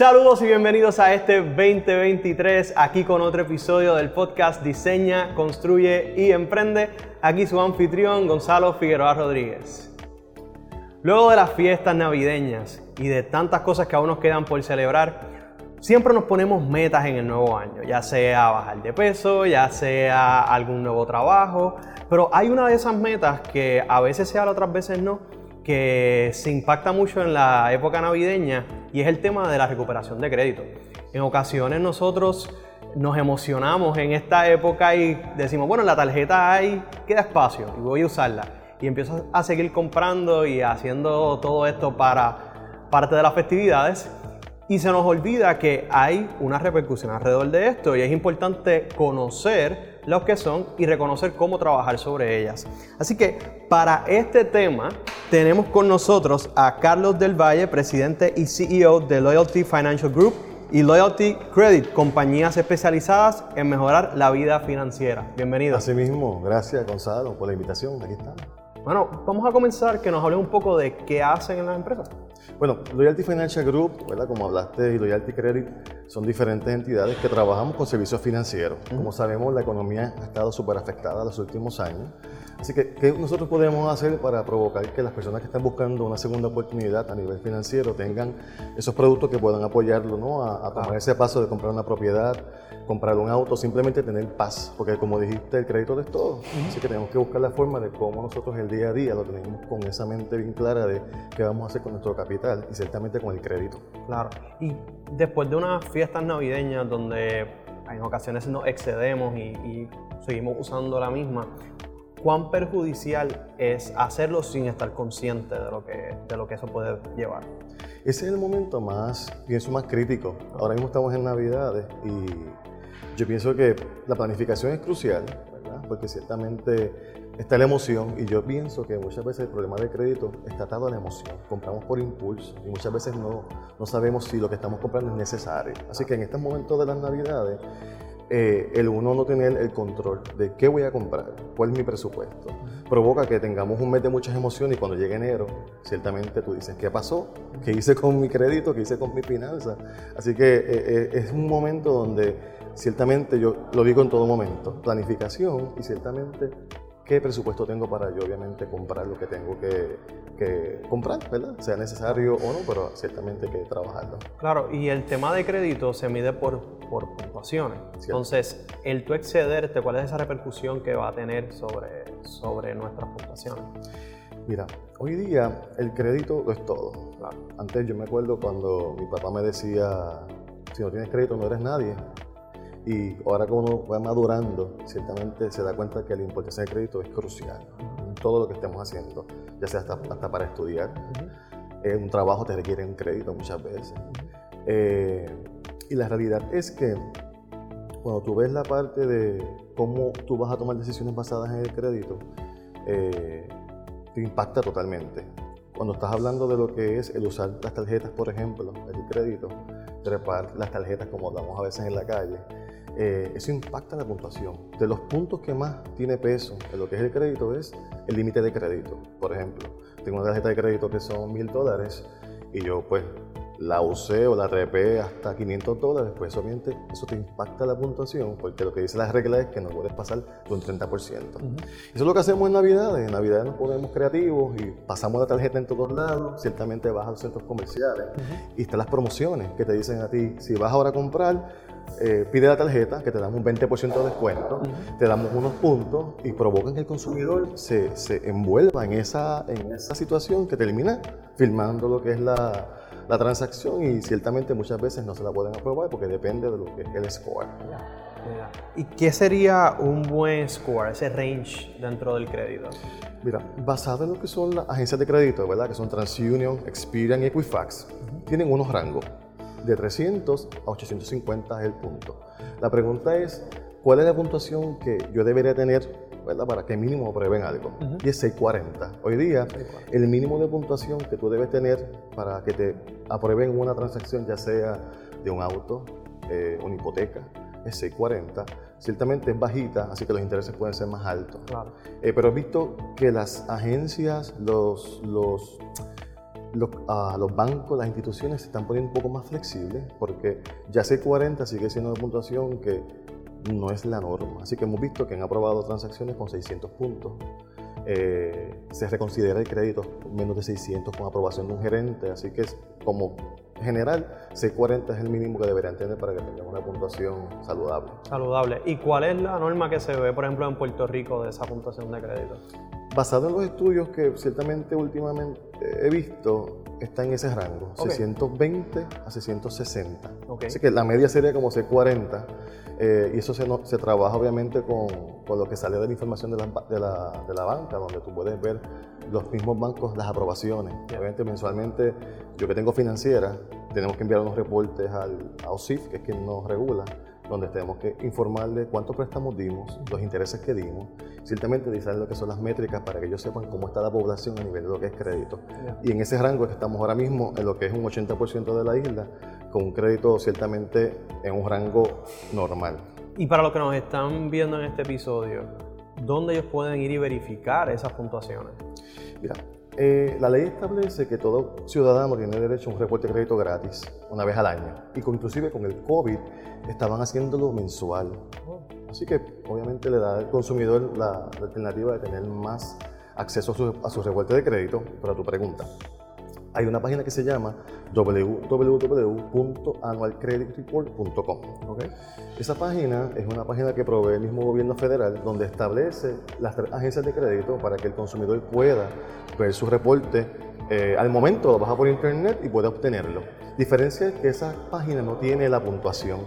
Saludos y bienvenidos a este 2023, aquí con otro episodio del podcast Diseña, Construye y Emprende. Aquí su anfitrión Gonzalo Figueroa Rodríguez. Luego de las fiestas navideñas y de tantas cosas que aún nos quedan por celebrar, siempre nos ponemos metas en el nuevo año, ya sea bajar de peso, ya sea algún nuevo trabajo, pero hay una de esas metas que a veces se habla, otras veces no, que se impacta mucho en la época navideña y es el tema de la recuperación de crédito. En ocasiones nosotros nos emocionamos en esta época y decimos, bueno, la tarjeta hay, queda espacio y voy a usarla. Y empiezo a seguir comprando y haciendo todo esto para parte de las festividades. Y se nos olvida que hay una repercusión alrededor de esto y es importante conocer lo que son y reconocer cómo trabajar sobre ellas. Así que para este tema tenemos con nosotros a Carlos del Valle, presidente y CEO de Loyalty Financial Group y Loyalty Credit, compañías especializadas en mejorar la vida financiera. Bienvenido. Asimismo, gracias Gonzalo por la invitación. Aquí estamos. Bueno, vamos a comenzar que nos hable un poco de qué hacen en las empresas. Bueno, Loyalty Financial Group, ¿verdad? como hablaste, y Loyalty Credit son diferentes entidades que trabajamos con servicios financieros. Como sabemos, la economía ha estado súper afectada los últimos años. Así que, ¿qué nosotros podemos hacer para provocar que las personas que están buscando una segunda oportunidad a nivel financiero tengan esos productos que puedan apoyarlo ¿no? a, tomar ese paso de comprar una propiedad, comprar un auto, simplemente tener paz? Porque como dijiste, el crédito es todo. Así que tenemos que buscar la forma de cómo nosotros el día a día lo tenemos con esa mente bien clara de qué vamos a hacer con nuestro capital y ciertamente con el crédito. Claro. Y después de unas fiestas navideñas donde en ocasiones nos excedemos y, y seguimos usando la misma, ¿Cuán perjudicial es hacerlo sin estar consciente de lo que, de lo que eso puede llevar? Ese es el momento más, pienso, más crítico. Ahora mismo estamos en Navidades y yo pienso que la planificación es crucial, ¿verdad? Porque ciertamente está la emoción y yo pienso que muchas veces el problema de crédito está atado a la emoción. Compramos por impulso y muchas veces no, no sabemos si lo que estamos comprando es necesario. Así que en estos momentos de las Navidades eh, el uno no tener el control de qué voy a comprar, cuál es mi presupuesto, provoca que tengamos un mes de muchas emociones y cuando llegue enero, ciertamente tú dices, ¿qué pasó? ¿Qué hice con mi crédito? ¿Qué hice con mi finanza? Así que eh, eh, es un momento donde ciertamente yo lo digo en todo momento, planificación y ciertamente qué presupuesto tengo para yo obviamente comprar lo que tengo que, comprar, ¿verdad? Sea necesario o no, pero ciertamente hay que trabajarlo. Claro, y el tema de crédito se mide por, por puntuaciones. Entonces, el tú excederte, ¿cuál es esa repercusión que va a tener sobre, sobre nuestras puntuaciones? Mira, hoy día el crédito lo es todo. Antes yo me acuerdo cuando mi papá me decía, si no tienes crédito no eres nadie. Y ahora que uno va madurando, ciertamente se da cuenta que la importancia del crédito es crucial en todo lo que estemos haciendo, ya sea hasta, para estudiar. un trabajo te requiere un crédito muchas veces. Eh, y la realidad es que cuando tú ves la parte de cómo tú vas a tomar decisiones basadas en el crédito, eh, te impacta totalmente. Cuando estás hablando de lo que es el usar las tarjetas, por ejemplo, el crédito, trepar las tarjetas como hablamos a veces en la calle, eh, eso impacta la puntuación. De los puntos que más tiene peso en lo que es el crédito es el límite de crédito. Por ejemplo, tengo una tarjeta de crédito que son mil dólares y yo pues la usé o la trepé hasta 500 dólares, pues obviamente eso te impacta la puntuación, porque lo que dice la regla es que no puedes pasar de un 30%. Eso es lo que hacemos en Navidad. En Navidad nos ponemos creativos y pasamos la tarjeta en todos lados. Ciertamente vas a los centros comerciales y están las promociones que te dicen a ti, si vas ahora a comprar, eh, pide la tarjeta, que te damos un 20% de descuento, te damos unos puntos y provocan que el consumidor se, se envuelva en esa, en esa situación que termina firmando lo que es la, la, transacción y ciertamente muchas veces no se la pueden aprobar porque depende de lo que es el score. ¿Y qué sería un buen score, ese range dentro del crédito? Mira, basado en lo que son las agencias de crédito, ¿verdad? Que son TransUnion, Experian y Equifax, tienen unos rangos de 300 a 850 es el punto. La pregunta es, ¿cuál es la puntuación que yo debería tener ¿verdad? para que mínimo aprueben algo? Y es 640. Hoy día, el mínimo de puntuación que tú debes tener para que te aprueben una transacción, ya sea de un auto, eh, una hipoteca, es 640. Ciertamente es bajita, así que los intereses pueden ser más altos. Eh, pero he visto que las agencias, los, los los, a los bancos, las instituciones se están poniendo un poco más flexibles porque ya 640 sigue siendo una puntuación que no es la norma. Así que hemos visto que han aprobado transacciones con 600 puntos. Eh, se reconsidera el crédito menos de 600 con aprobación de un gerente, así que es como general, 640 es el mínimo que deberían tener para que tengan una puntuación saludable. Saludable. ¿Y cuál es la norma que se ve, por ejemplo, en Puerto Rico de esa puntuación de crédito? Basado en los estudios que ciertamente últimamente he visto, está en ese rango, 620 a 660. Así que la media sería como 640. Eh, y eso se, se, trabaja obviamente con, con, lo que sale de la información de la, de, la, de la, banca, donde tú puedes ver los mismos bancos, las aprobaciones. Obviamente mensualmente, yo que tengo financiera, tenemos que enviar unos reportes al, a OSIF, que es quien nos regula, donde tenemos que informarle cuántos préstamos dimos, los intereses que dimos, ciertamente decir lo que son las métricas para que ellos sepan cómo está la población a nivel de lo que es crédito. Y en ese rango es que estamos ahora mismo, en lo que es un 80% de la isla, con un crédito ciertamente en un rango normal. Y para los que nos están viendo en este episodio, ¿dónde ellos pueden ir y verificar esas puntuaciones? Mira, eh, la ley establece que todo ciudadano tiene derecho a un reporte de crédito gratis una vez al año. Y inclusive con el COVID estaban haciéndolo mensual. Así que obviamente le da al consumidor la, alternativa de tener más acceso a su, a su reporte de crédito. Para tu pregunta, hay una página que se llama www.annualcreditreport.com. ¿okay? Esa página es una página que provee el mismo gobierno federal donde establece las agencias de crédito para que el consumidor pueda ver su reporte eh, al momento, lo baja por internet y puede obtenerlo. Diferencia es que esa página no tiene la puntuación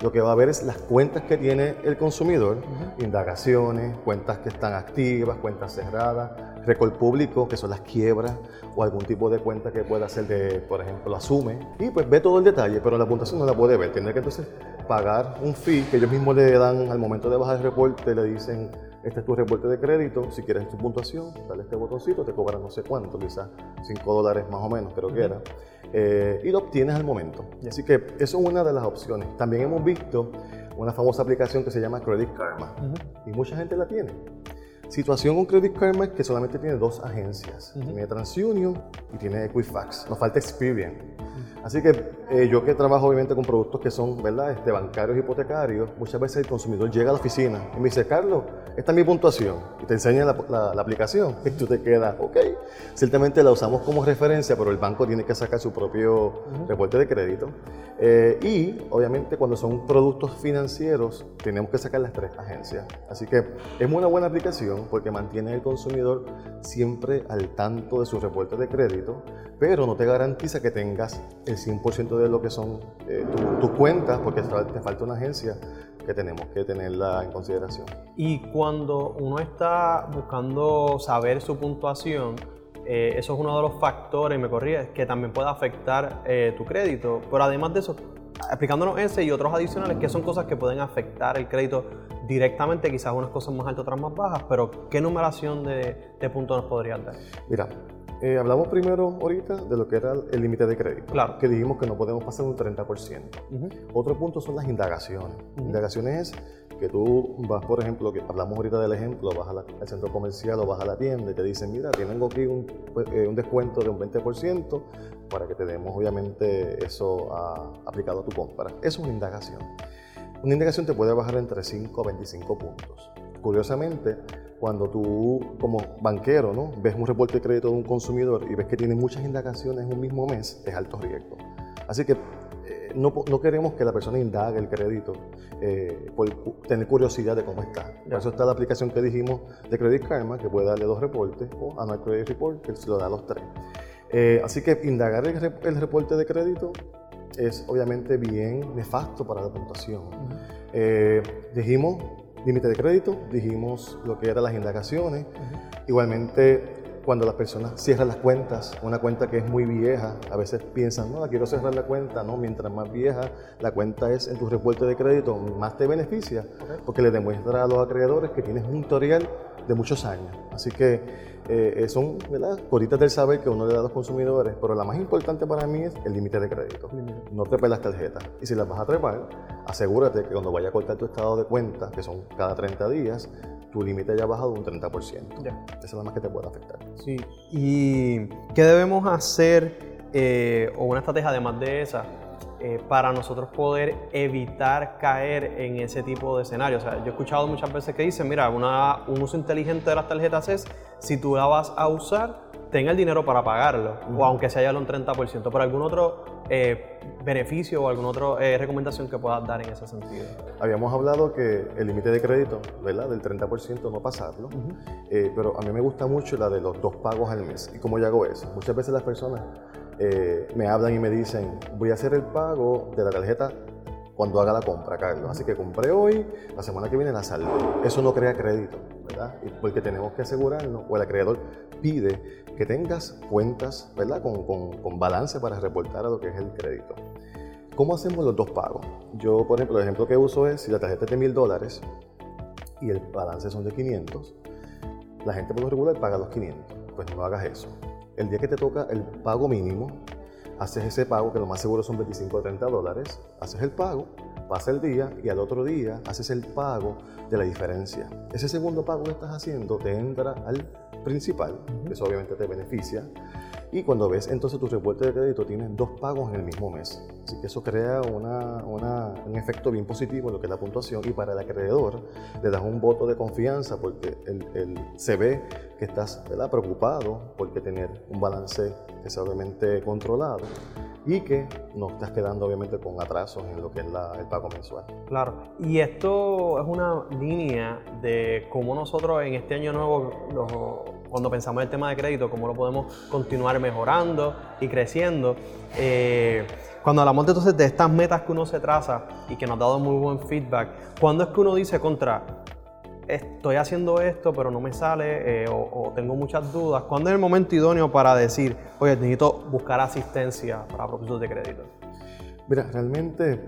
lo que va a ver es las cuentas que tiene el consumidor, indagaciones, cuentas que están activas, cuentas cerradas, récord público, que son las quiebras, o algún tipo de cuenta que pueda ser de, por ejemplo, asume, y pues ve todo el detalle, pero la puntuación no la puede ver. Tiene que entonces pagar un fee que ellos mismos le dan al momento de bajar el reporte, le dicen, este es tu reporte de crédito, si quieres tu puntuación, dale este botoncito, te cobran no sé cuánto, quizás 5 dólares más o menos, creo que era. Eh, y lo obtienes al momento. Así que eso es una de las opciones. También hemos visto una famosa aplicación que se llama Credit Karma y mucha gente la tiene. Situación con Credit Karma es que solamente tiene dos agencias. Tiene TransUnion y tiene Equifax. Nos falta Experian. Así que eh, yo que trabajo obviamente con productos que son ¿verdad? Este, bancarios, hipotecarios, muchas veces el consumidor llega a la oficina y me dice, Carlos, esta es mi puntuación. Y te enseña la, aplicación y tú te quedas, ok. Ciertamente la usamos como referencia, pero el banco tiene que sacar su propio reporte de crédito. Eh, y obviamente cuando son productos financieros tenemos que sacar las tres agencias. Así que es una buena aplicación porque mantiene al consumidor siempre al tanto de su reporte de crédito, pero no te garantiza que tengas el 100% de lo que son eh, tus cuentas porque te falta una agencia que tenemos que tenerla en consideración. Y cuando uno está buscando saber su puntuación, eh, eso es uno de los factores, me corría, que también puede afectar eh, tu crédito. Pero además de eso, explicándonos ese y otros adicionales, que son cosas que pueden afectar el crédito directamente, quizás unas cosas más altas, otras más bajas, pero ¿qué numeración de, de puntos nos podrías dar? Mira, eh, hablamos primero ahorita de lo que era el límite de crédito, claro. que dijimos que no podemos pasar un 30%. Otro punto son las indagaciones. Indagaciones es que tú vas, por ejemplo, que hablamos ahorita del ejemplo, vas al centro comercial o vas a la tienda y te dicen, mira, tengo aquí un, pues, eh, un descuento de un 20% para que te demos obviamente eso aplicado a tu compra. Eso es una indagación. Una indagación te puede bajar entre 5 a 25 puntos. Curiosamente, cuando tú como banquero ¿no? ves un reporte de crédito de un consumidor y ves que tiene muchas indagaciones en un mismo mes, es alto riesgo. Así que no, no, queremos que la persona indague el crédito eh, por tener curiosidad de cómo está. Por eso está la aplicación que dijimos de Credit Karma, que puede darle dos reportes, o Annual Credit Report, que se lo da a los tres. Eh, así que indagar el, el, reporte de crédito es obviamente bien nefasto para la puntuación. Eh, dijimos límite de crédito, dijimos lo que eran las indagaciones. Igualmente cuando las personas cierran las cuentas, una cuenta que es muy vieja, a veces piensan, no, quiero cerrar la cuenta, no, mientras más vieja la cuenta es en tu reporte de crédito, más te beneficia, porque le demuestra a los acreedores que tienes un historial de muchos años. Así que eh, eh, son ¿verdad? coritas del saber que uno le da a los consumidores, pero la más importante para mí es el límite de crédito. No trepes las tarjetas. Y si las vas a trepar, asegúrate que cuando vaya a cortar tu estado de cuenta, que son cada 30 días, tu límite haya bajado un 30%. Esa es la más que te puede afectar. Sí. ¿Y qué debemos hacer eh, o una estrategia además de esa eh, para nosotros poder evitar caer en ese tipo de escenarios. O sea, yo he escuchado muchas veces que dicen, mira, una, un uso inteligente de las tarjetas es, si tú la vas a usar, ten el dinero para pagarlo, o aunque sea ya un 30%, pero algún otro eh, beneficio o alguna otra eh, recomendación que puedas dar en ese sentido. Habíamos hablado que el límite de crédito, ¿verdad? Del 30% no pasarlo, pero a mí me gusta mucho la de los dos pagos al mes. ¿Y cómo yo hago eso? Muchas veces las personas eh, me hablan y me dicen, voy a hacer el pago de la tarjeta cuando haga la compra, Carlos. Así que compré hoy, la semana que viene la saldo. Eso no crea crédito, ¿verdad? Porque tenemos que asegurarnos, o el acreedor pide que tengas cuentas, ¿verdad? Con, con, balance para reportar a lo que es el crédito. ¿Cómo hacemos los dos pagos? Yo, por ejemplo, el ejemplo que uso es, si la tarjeta es de mil dólares y el balance son de 500, la gente por lo regular paga los 500. Pues no hagas eso el día que te toca el pago mínimo, haces ese pago, que lo más seguro son 25 o 30 dólares, haces el pago, pasa el día y al otro día haces el pago de la diferencia. Ese segundo pago que estás haciendo te entra al principal, eso obviamente te beneficia, y cuando ves entonces tu reporte de crédito tienes dos pagos en el mismo mes. Así que eso crea un efecto bien positivo en lo que es la puntuación y para el acreedor le das un voto de confianza porque él, se ve que estás preocupado porque tener un balance que sea obviamente controlado y que no estás quedando obviamente con atrasos en lo que es el pago mensual. Claro, y esto es una línea de cómo nosotros en este año nuevo, cuando pensamos en el tema de crédito, cómo lo podemos continuar mejorando y creciendo. Eh, cuando hablamos de, entonces de estas metas que uno se traza y que nos ha dado muy buen feedback, ¿cuándo es que uno dice contra, estoy haciendo esto, pero no me sale eh, o, tengo muchas dudas. ¿Cuándo es el momento idóneo para decir, oye, necesito buscar asistencia para propósitos de crédito? Mira, realmente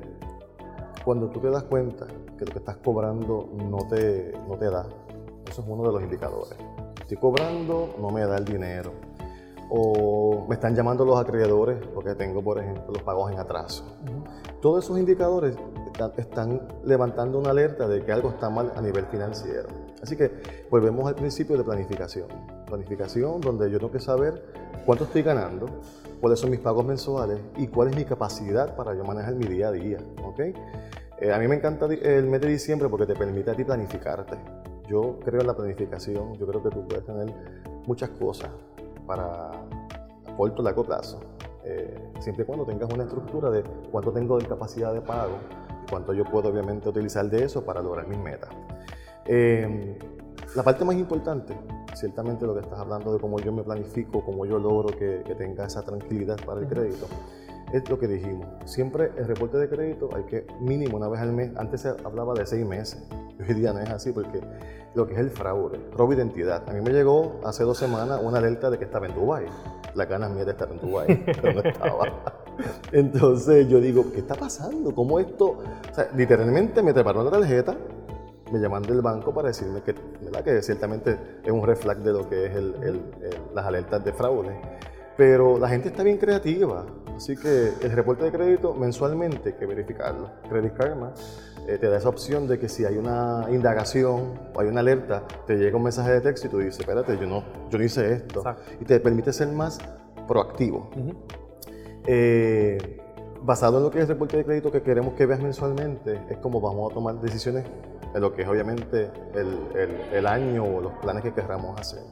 cuando tú te das cuenta que lo que estás cobrando no te, no te da, eso es uno de los indicadores. Estoy cobrando, no me da el dinero. O me están llamando los acreedores porque tengo, por ejemplo, los pagos en atraso. Todos esos indicadores están levantando una alerta de que algo está mal a nivel financiero. Así que volvemos al principio de planificación. Planificación donde yo tengo que saber cuánto estoy ganando, cuáles son mis pagos mensuales y cuál es mi capacidad para yo manejar mi día a día. ¿okay? Eh, a mí me encanta el mes de diciembre porque te permite a ti planificarte. Yo creo en la planificación, yo creo que tú puedes tener muchas cosas para corto largo plazo. Eh, siempre y cuando tengas una estructura de cuánto tengo de capacidad de pago, cuánto yo puedo obviamente utilizar de eso para lograr mis metas. Eh, la parte más importante, ciertamente lo que estás hablando de cómo yo me planifico, cómo yo logro que, tenga esa tranquilidad para el crédito, es lo que dijimos. Siempre el reporte de crédito hay que mínimo una vez al mes. Antes se hablaba de seis meses. Hoy día no es así porque lo que es el fraude, robo de identidad. A mí me llegó hace dos semanas una alerta de que estaba en Dubái. La ganas mía de estar en Dubái, pero no estaba. Entonces yo digo, ¿qué está pasando? ¿Cómo esto? O sea, literalmente me treparon la tarjeta, me llaman del banco para decirme que, ¿verdad? que ciertamente es un reflex de lo que es las alertas de fraude. Pero la gente está bien creativa, así que el reporte de crédito mensualmente hay que verificarlo. Credit Karma eh, te da esa opción de que si hay una indagación o hay una alerta, te llega un mensaje de texto y tú dices, espérate, yo no, yo no hice esto. Y te permite ser más proactivo. Eh, basado en lo que es el reporte de crédito que queremos que veas mensualmente, es como vamos a tomar decisiones en lo que es obviamente el, año o los planes que queramos hacer.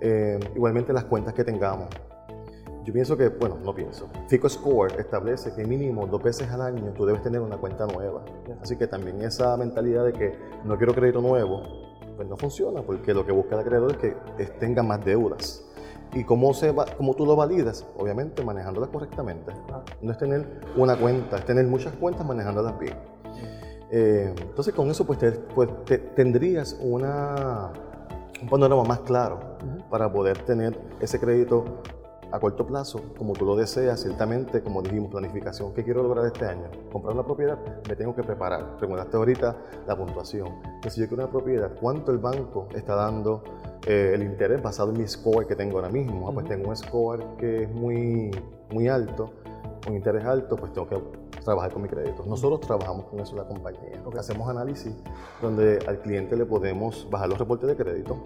Eh, igualmente las cuentas que tengamos. Yo pienso que, bueno, no pienso. Fico Score establece que mínimo dos veces al año tú debes tener una cuenta nueva. Así que también esa mentalidad de que no quiero crédito nuevo, pues no funciona, porque lo que busca el acreedor es que tenga más deudas. ¿Y cómo, se va, cómo tú lo validas? Obviamente manejándolas correctamente. No es tener una cuenta, es tener muchas cuentas manejándolas bien. Eh, entonces con eso pues, pues tendrías una, un panorama más claro para poder tener ese crédito a corto plazo, como tú lo deseas, ciertamente, como dijimos, planificación. ¿Qué quiero lograr este año? Comprar una propiedad, me tengo que preparar. Preguntaste ahorita la puntuación. Entonces, si yo quiero una propiedad, ¿cuánto el banco está dando eh, el interés basado en mi score que tengo ahora mismo? Ah, pues tengo un score que es muy, muy alto, un interés alto, pues tengo que trabajar con mi crédito. Nosotros trabajamos con eso en la compañía. Hacemos análisis donde al cliente le podemos bajar los reportes de crédito.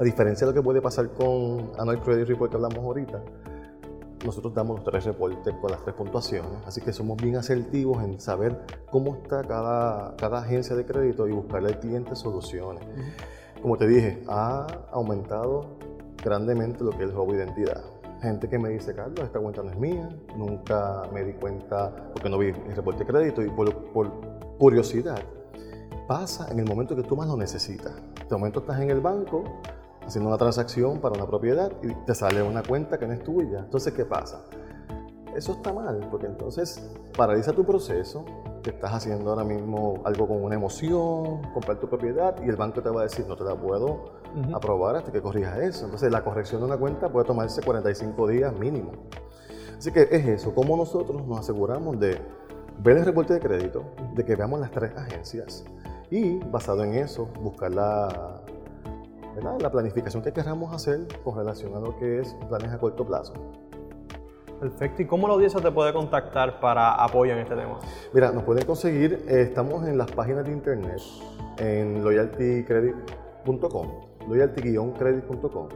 A diferencia de lo que puede pasar con Annual Credit Report que hablamos ahorita, nosotros damos los tres reportes con las tres puntuaciones, así que somos bien asertivos en saber cómo está cada, cada agencia de crédito y buscarle al cliente soluciones. Como te dije, ha aumentado grandemente lo que es el robo de identidad. Gente que me dice, Carlos, esta cuenta no es mía, nunca me di cuenta porque no vi el reporte de crédito y por, por curiosidad pasa en el momento que tú más lo necesitas. En este momento estás en el banco haciendo una transacción para una propiedad y te sale una cuenta que no es tuya. Entonces, ¿qué pasa? Eso está mal, porque entonces paraliza tu proceso, que estás haciendo ahora mismo algo con una emoción, comprar tu propiedad y el banco te va a decir, no te la puedo aprobar hasta que corrijas eso. Entonces, la corrección de una cuenta puede tomarse 45 días mínimo. Así que es eso, cómo nosotros nos aseguramos de ver el reporte de crédito, de que veamos las tres agencias y basado en eso buscar la, la planificación que queramos hacer con relación a lo que es planes a corto plazo. Perfecto. ¿Y cómo la audiencia te puede contactar para apoyo en este tema? Mira, nos pueden conseguir, eh, estamos en las páginas de internet, en loyaltycredit.com, loyalty-credit.com,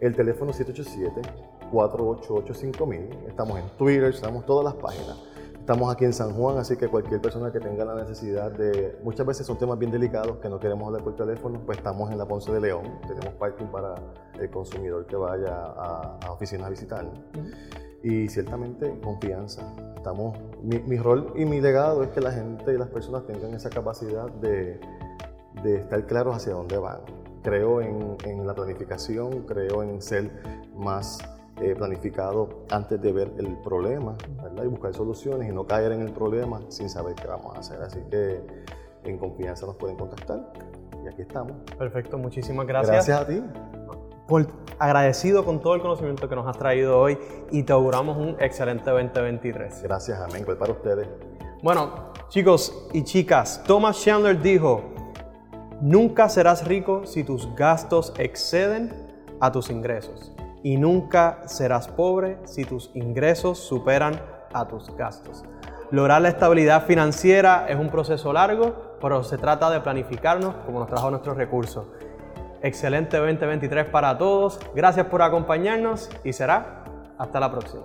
el teléfono 787-488-5000, estamos en Twitter, estamos en todas las páginas. Estamos aquí en San Juan, así que cualquier persona que tenga la necesidad de... Muchas veces son temas bien delicados que no queremos hablar por teléfono, pues estamos en la Ponce de León. Tenemos parking para el consumidor que vaya a, a oficinas a visitarnos. Y ciertamente confianza. Estamos, mi, rol y mi legado es que la gente y las personas tengan esa capacidad de, de estar claros hacia dónde van. Creo en, en la planificación, creo en ser más eh, planificado antes de ver el problema ¿verdad? y buscar soluciones y no caer en el problema sin saber qué vamos a hacer. Así que en confianza nos pueden contactar y aquí estamos. Perfecto, muchísimas gracias. Gracias a ti. Por, agradecido con todo el conocimiento que nos has traído hoy y te auguramos un excelente 2023. Gracias, amén. Pues para ustedes. Bueno, chicos y chicas, Thomas Chandler dijo, nunca serás rico si tus gastos exceden a tus ingresos y nunca serás pobre si tus ingresos superan a tus gastos. Lograr la estabilidad financiera es un proceso largo, pero se trata de planificarnos como nos trajo nuestros recursos. Excelente 2023 para todos, gracias por acompañarnos y será hasta la próxima.